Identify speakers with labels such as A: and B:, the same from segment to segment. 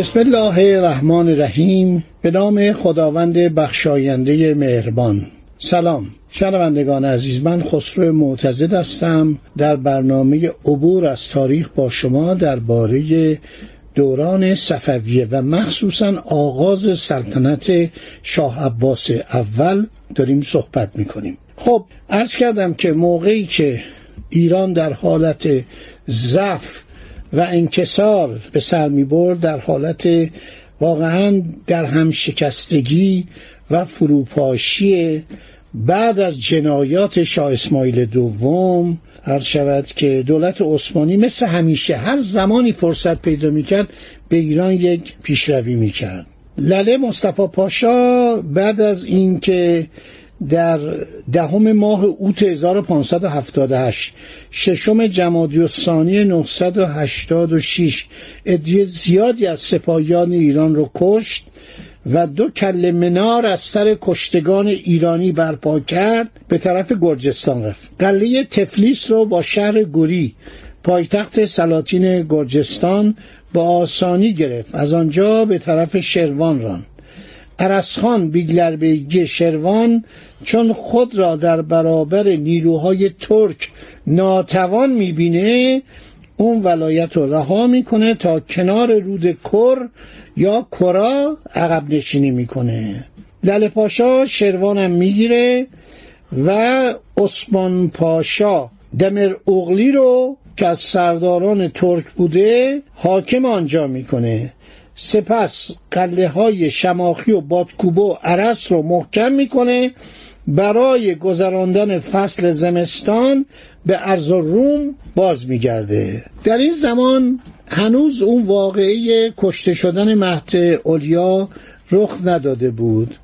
A: بسم الله الرحمن الرحیم. به نام خداوند بخشاینده مهربان. سلام. شنوندگان عزیز من خسرو معتزد هستم. در برنامه عبور از تاریخ با شما درباره دوران صفویه و مخصوصا آغاز سلطنت شاه عباس اول داریم صحبت می‌کنیم. خب عرض کردم که موقعی که ایران در حالت ضعف و انکسار به سر می برد در حالت واقعا در هم شکستگی و فروپاشی بعد از جنایات شاه اسماعیل دوم هر شود که دولت عثمانی مثل همیشه هر زمانی فرصت پیدا می‌کرد به ایران یک پیشروی می‌کرد. لله مصطفی پاشا بعد از اینکه در دهم ماه اوت 1578 ششم جمادی الثانی 986 ادیه زیادی از سپاهیان ایران رو کشت و دو کل منار از سر کشتگان ایرانی برپا کرد به طرف گرجستان رفت. قلعه تفلیس رو با شهر گوری پایتخت سلاطین گرجستان با آسانی گرفت. از آنجا به طرف شروان ران ارسخان بیگلربیگی شروان چون خود را در برابر نیروهای ترک ناتوان می‌بینه اون ولایت رو رها می‌کنه تا کنار رود کر یا کرا عقب نشینی می‌کنه. لله پاشا شروانم می‌گیره و عثمان پاشا دمر اغلی رو که از سرداران ترک بوده حاکم آنجا می‌کنه. سپس قله های شماخی و بادکوبو عرس رو محکم می‌کنه برای گذراندن فصل زمستان به ارز روم باز میگرده. در این زمان هنوز اون واقعی کشته شدن مهد اولیا رخ نداده بود.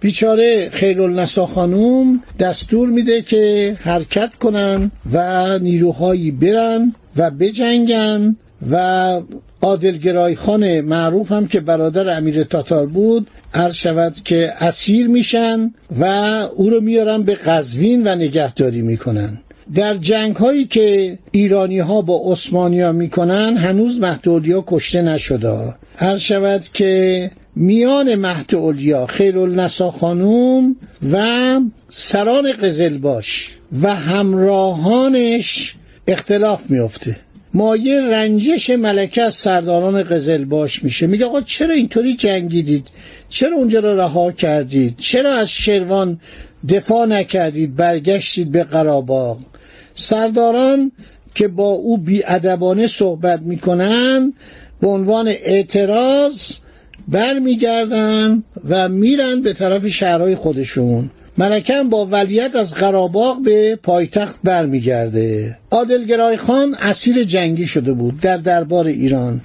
A: بیچاره خیرالنسا خانوم دستور میده که حرکت کنن و نیروهایی برن و بجنگن و عادلگرای خان معروف هم که برادر امیر تاتار بود عرض شود که اسیر میشن و او رو میارن به قزوین و نگهداری می‌کنن. در جنگ هایی که ایرانی ها با عثمانی ها می‌کنن هنوز مهدولیا کشته نشده. عرض شود که میان مهد اولیا خیرالنسا خانوم و سران قزلباش و همراهانش اختلاف میفته مایه رنجش ملکه از سرداران قزلباش میشه. میگه آقا چرا اینطوری جنگیدید؟ چرا اونجا رو رها کردید؟ چرا از شروان دفاع نکردید؟ برگشتید به قراباغ. سرداران که با او بیادبانه صحبت می‌کنن به عنوان اعتراض برمیگردن و میرن به طرف شهرهای خودشون. ملکم با ولیت از قراباغ به پایتخت برمیگرده. عادلگرای خان اسیر جنگی شده بود در دربار ایران.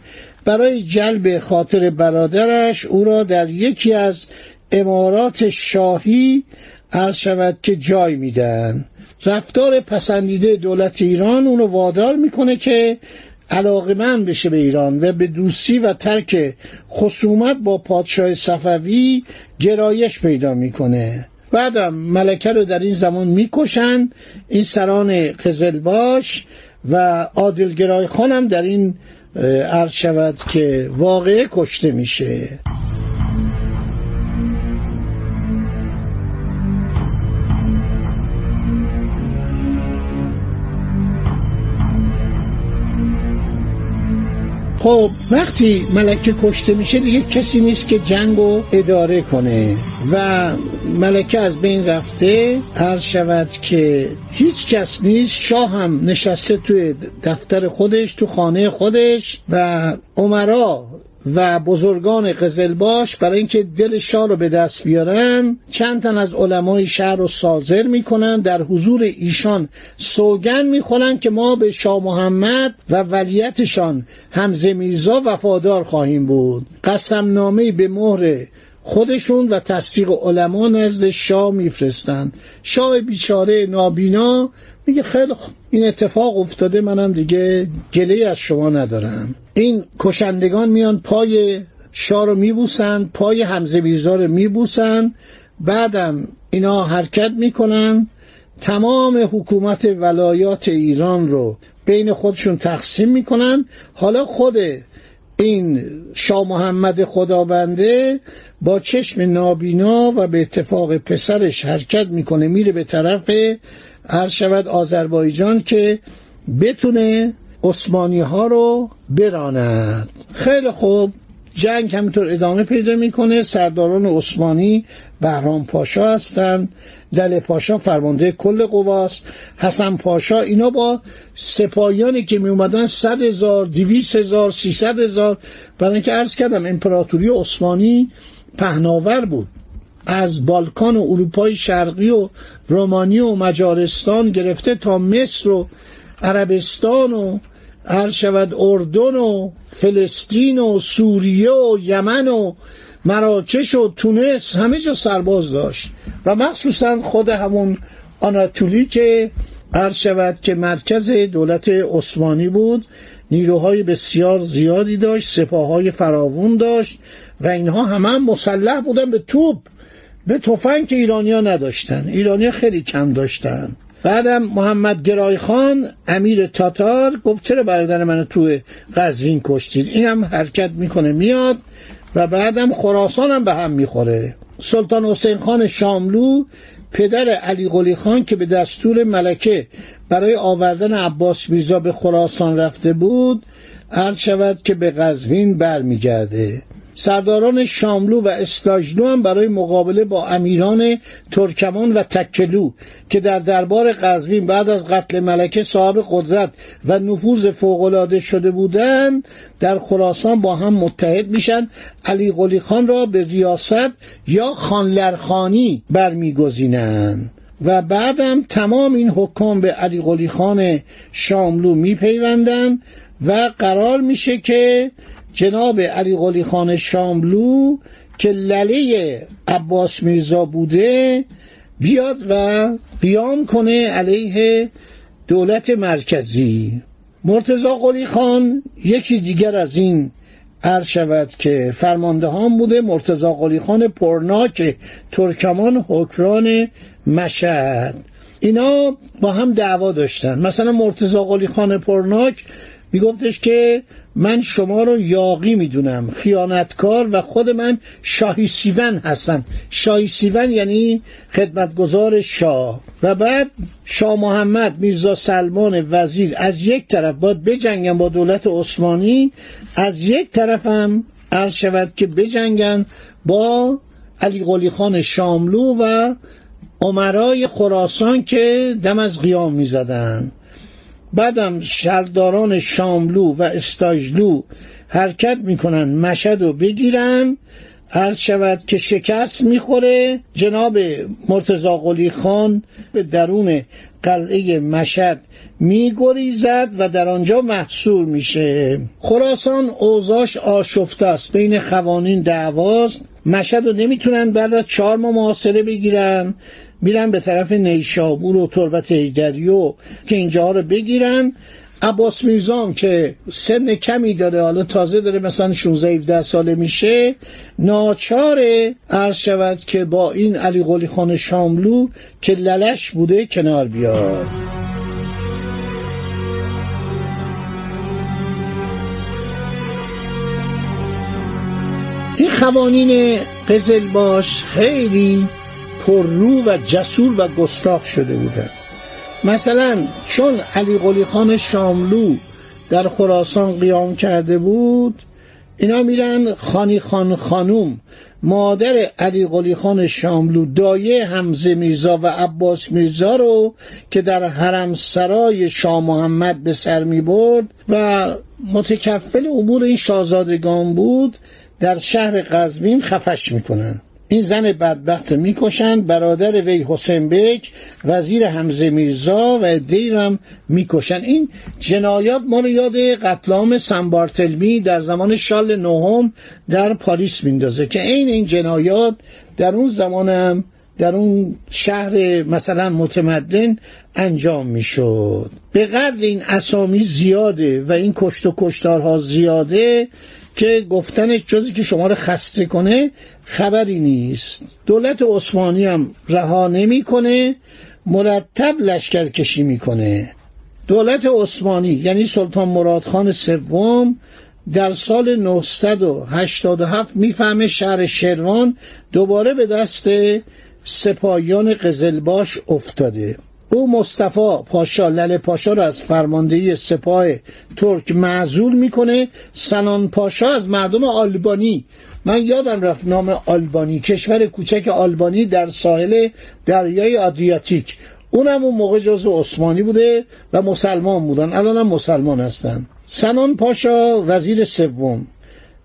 A: برای جلب خاطر برادرش او را در یکی از امارات شاهی عرض شود که جای میدن رفتار پسندیده دولت ایران اونو وادار می‌کنه که علاقمند بشه به ایران و به دوستی و ترک خصومت با پادشاه صفوی گرایش پیدا می‌کنه. بعدم ملکه رو در این زمان می‌کشن این سران قزلباش و عادلگرای خانم در این عرض شود که واقعه کشته میشه. خب وقتی ملکه کشته میشه دیگه کسی نیست که جنگ رو اداره کنه و ملکه از بین رفته هر شود که هیچ کس نیست شاه هم نشسته توی دفتر خودش تو خانه خودش و عمرا و بزرگان قزلباش برای اینکه دل شاه رو به دست بیارن چند تن از علمای شهر رو سازر می‌کنن در حضور ایشان سوگن می‌خورن که ما به شاه محمد و ولیتشان همزه میرزا وفادار خواهیم بود. قسم نامه به مهر خودشون و تصدیق علما نزد شاه میفرستن شاه بیچاره نابینا میگه خیلی خوب این اتفاق افتاده منم دیگه گله از شما ندارم. این کشندگان میان پای شاه رو میبوسن پای حمزه بیزار رو میبوسن. بعدم اینا حرکت می‌کنن. تمام حکومت ولایات ایران رو بین خودشون تقسیم می‌کنن. حالا خود این شاه محمد خدابنده با چشم نابینا و به اتفاق پسرش حرکت می‌کنه میره به طرف هر شود آذربایجان که بتونه عثمانی ها رو براند. خیلی خوب. جنگ همینطور ادامه پیدا می‌کنه. سرداران عثمانی بهرام پاشا هستند. دل پاشا فرمانده کل قواست. حسن پاشا اینا با سپاهیانی که می اومدن صد هزار دویست هزار سیصد هزار. برای اینکه عرض کردم امپراتوری عثمانی پهناور بود. از بالکان و اروپای شرقی و رومانی و مجارستان گرفته تا مصر و عربستان و هر شود اردن و فلسطین و سوریه و یمن و مراکش و تونس همه جا سرباز داشت. و مخصوصا خود همون آناتولی که عرض شود که مرکز دولت عثمانی بود نیروهای بسیار زیادی داشت سپاهای فراوون داشت و اینها همه هم مسلح بودن به توپ به تفنگ که ایرانیا نداشتن. ایرانیا خیلی کم داشتن. بعدم محمد گرای خان امیر تاتار گفت چرا برادر منو تو قزوین کشتید؟ اینم حرکت می‌کنه میاد و بعدم خراسان هم به هم می‌خوره. سلطان حسین خان شاملو پدر علی قلی خان که به دستور ملکه برای آوردن عباس میرزا به خراسان رفته بود عرض شود که به قزوین برمیگرده. سرداران شاملو و استاجلو هم برای مقابله با امیران ترکمان و تکلو که در دربار قزوین بعد از قتل ملکه صاحب قدرت و نفوذ فوقالعاده شده بودند در خراسان با هم متحد میشن. علی قلی خان را به ریاست یا خانلرخانی برمیگزینند و بعدم تمام این حکام به علی قلی خان شاملو میپیوندند و قرار میشه که جناب علی قلی خان شاملو که لله عباس میرزا بوده بیاد و قیام کنه علیه دولت مرکزی. مرتزا قلی خان یکی دیگر از این عرض شود که فرمانده هم بوده مرتزا قلی خان پرناک ترکمان حکران مشهد. اینا با هم دعوا داشتن. مثلا مرتزا قلی خان پرناک میگفتش که من شما رو یاقی می‌دونم خیانتکار و خود من شاهی سیون هستم. شاهی سیون یعنی خدمتگزار شاه. و بعد شاه محمد میرزا سلمان وزیر از یک طرف باید بجنگن با دولت عثمانی از یک طرف هم عرض شود که بجنگن با علی قلی خان شاملو و عمرای خراسان که دم از قیام می‌زدن. بعدم شرداران شاملو و استاجلو حرکت می‌کنن مشد رو بگیرن عرض شود که شکست می‌خوره. جناب مرتزا قلی خان به درون قلعه مشد میگریزد و در آنجا محصول میشه. خراسان اوزاش آشفته است. بین قوانین دعواست. مشد رو نمی‌تونن بعد از چهار ماه محاصره بگیرن. میرن به طرف نیشابور و تربت هیدریو که اینجا رو بگیرن. عباس میرزام که سن کمی داره حالا تازه داره مثلا 16 17 ساله میشه ناچاره عرض شود که با این علی قلی خان شاملو که للش بوده کنار بیاد. این قوانین قزلباش خیلی پررو و جسور و گستاخ شده بودند مثلا چون علی قلی خان شاملو در خراسان قیام کرده بود اینا میرن خانی خان خانوم مادر علی قلی خان شاملو دایه حمزه میرزا و عباس میرزا رو که در حرم سرای شاه محمد به سر می برد و متکفل امور این شاهزادگان بود در شهر قزوین خفش می‌کنن. این زن بدبخت رو می‌کشن برادر وی حسین بک وزیر حمزه میرزا و دیر هم می‌کشن این جنایات ما رو یاد قتلام سنبارتلمی در زمان شال نهم در پاریس میندازه که عین این جنایات در اون زمان هم در اون شهر مثلا متمدن انجام می‌شد. به قدر این اسامی زیاده و این کشت و کشتارها زیاده که گفتنش جزی که شما رو خسته کنه خبری نیست. دولت عثمانی هم رها نمی‌کنه مرتب لشکر کشی می‌کنه. دولت عثمانی یعنی سلطان مرادخان سوم در سال 987 می‌فهمه شهر شروان دوباره به دست سپاهیان قزلباش افتاده. او مصطفی پاشا لله پاشا را از فرماندهی سپاه ترک معزول می‌کنه. سنان پاشا از مردم آلبانی. من یادم رفت نام آلبانی. کشور کوچک آلبانی در ساحل دریای آدریاتیک. اونم اون موقع جزو عثمانی بوده و مسلمان بودن. الان هم مسلمان هستن. سنان پاشا وزیر سوم.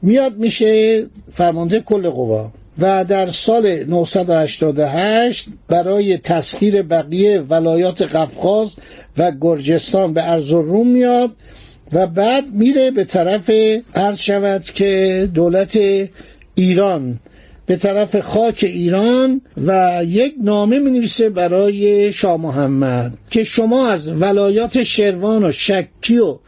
A: میاد میشه فرمانده کل قوا. و در سال 988 برای تسخیر بقیه ولایات قفقاز و گرجستان به ارزالروم میاد و بعد میره به طرف عرض شود که دولت ایران به طرف خاک ایران و یک نامه می نویسه برای شاه محمد که شما از ولایات شروان و شکی و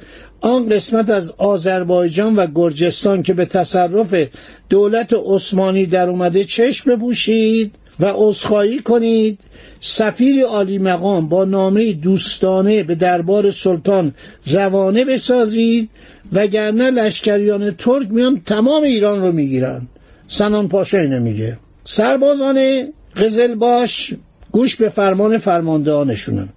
A: آن قسمت از آذربایجان و گرجستان که به تصرف دولت عثمانی در اومده چشم بپوشید و عذرخواهی کنید سفیر عالی مقام با نامه دوستانه به دربار سلطان روانه بسازید وگرنه لشکریان ترک میان تمام ایران رو می‌گیرن. سنان پاشا اینو میگه. سربازان قزلباش گوش به فرمان فرماندهانشونن.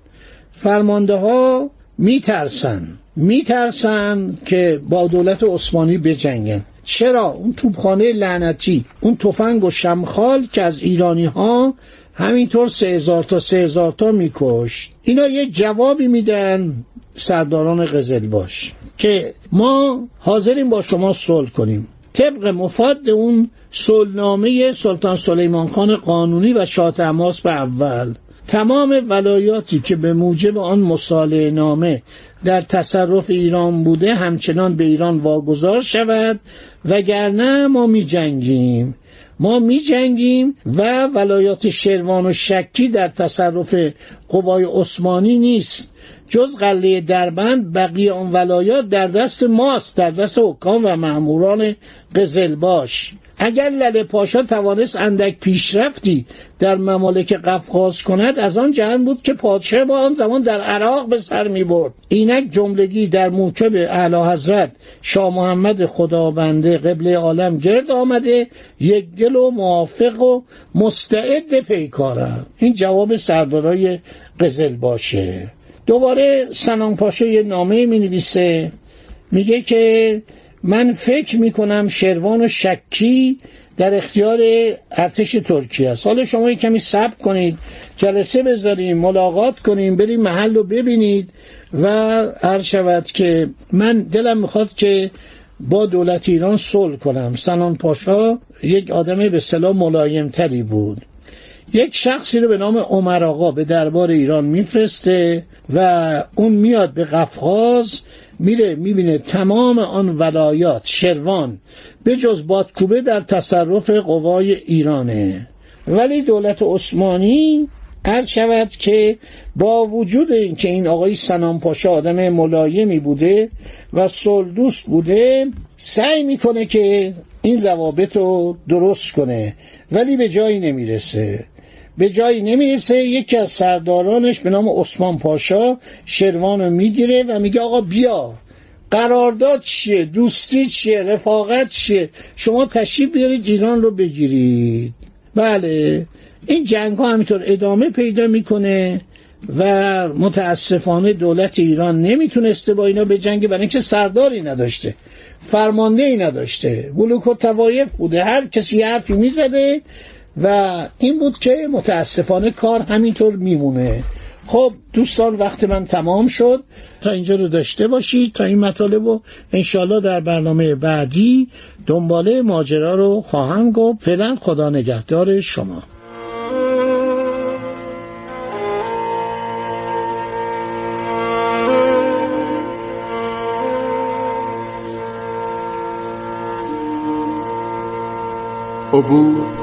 A: فرمانده ها میترسن. میترسن که با دولت عثمانی بجنگن. چرا؟ اون توپخانه لعنتی اون تفنگ و شمخال که از ایرانی ها همینطور سه هزار تا سه هزار تا میکشت. اینا یه جوابی میدن سرداران قزل باش که ما حاضریم با شما صلح کنیم. طبق مفاد اون صلحنامه سلطان سلیمان خان قانونی و شاه تماس به اول. تمام ولایاتی که به موجب آن مصالحه نامه در تصرف ایران بوده همچنان به ایران واگذار شود وگرنه ما می جنگیم ما می جنگیم و ولایات شروان و شکی در تصرف قوای عثمانی نیست. جز قله دربند بقیه آن ولایات در دست ماست در دست حکام و مأموران قزلباش اگر لله پاشا توانست اندک پیشرفتی در ممالک قفقاز کند از آن جهت بود که پادشاه با آن زمان در عراق به سر می برد اینک جملگی در موکب اعلی حضرت شاه محمد خدابنده قبل عالم گرد آمده یک دل و موافق و مستعد پیکارم این جواب سردارای قزل باشه. دوباره سنان پاشا یه نامه می نویسه میگه که من فکر می‌کنم شروان و شکی در اختیار ارتش ترکیه است. حالا شما یک کمی صبر کنید جلسه بذاریم ملاقات کنیم بریم محل رو ببینید و عرض شود که من دلم می‌خواد که با دولت ایران صلح کنم. سنان پاشا یک آدم به صلاح ملایم تری بود. یک شخصی رو به نام عمر آقا به دربار ایران میفرسته و اون میاد به قفقاز میره می‌بینه تمام آن ولایات شروان به جز بادکوبه در تصرف قوای ایرانه. ولی دولت عثمانی عرض شود که با وجود اینکه این آقای سنان پاشا آدم ملایمی بوده و سلدوست بوده سعی می‌کنه که این روابط رو درست کنه ولی به جایی نمی‌رسه. به جایی نمی‌رسه. یکی از سردارانش به نام عثمان پاشا شروان رو می‌گیره و میگه آقا بیا. قرارداد چیه؟ دوستی چیه؟ رفاقت چیه؟ شما تشریف بیارید ایران رو بگیرید. بله. این جنگ ها همینطور ادامه پیدا می‌کنه و متاسفانه دولت ایران نمی‌تونسته با اینا به جنگ برای اینکه سرداری نداشته فرمانده ای نداشته. ملوک و توایف بوده. هر کسی حرفی می‌زده و این بود که متاسفانه کار همینطور میمونه. خب دوستان وقت من تمام شد. تا اینجا رو داشته باشید. تا این مطالب رو انشالله در برنامه بعدی دنباله ماجرا رو خواهم گفت. فعلا خدا نگهدار شما.
B: عبور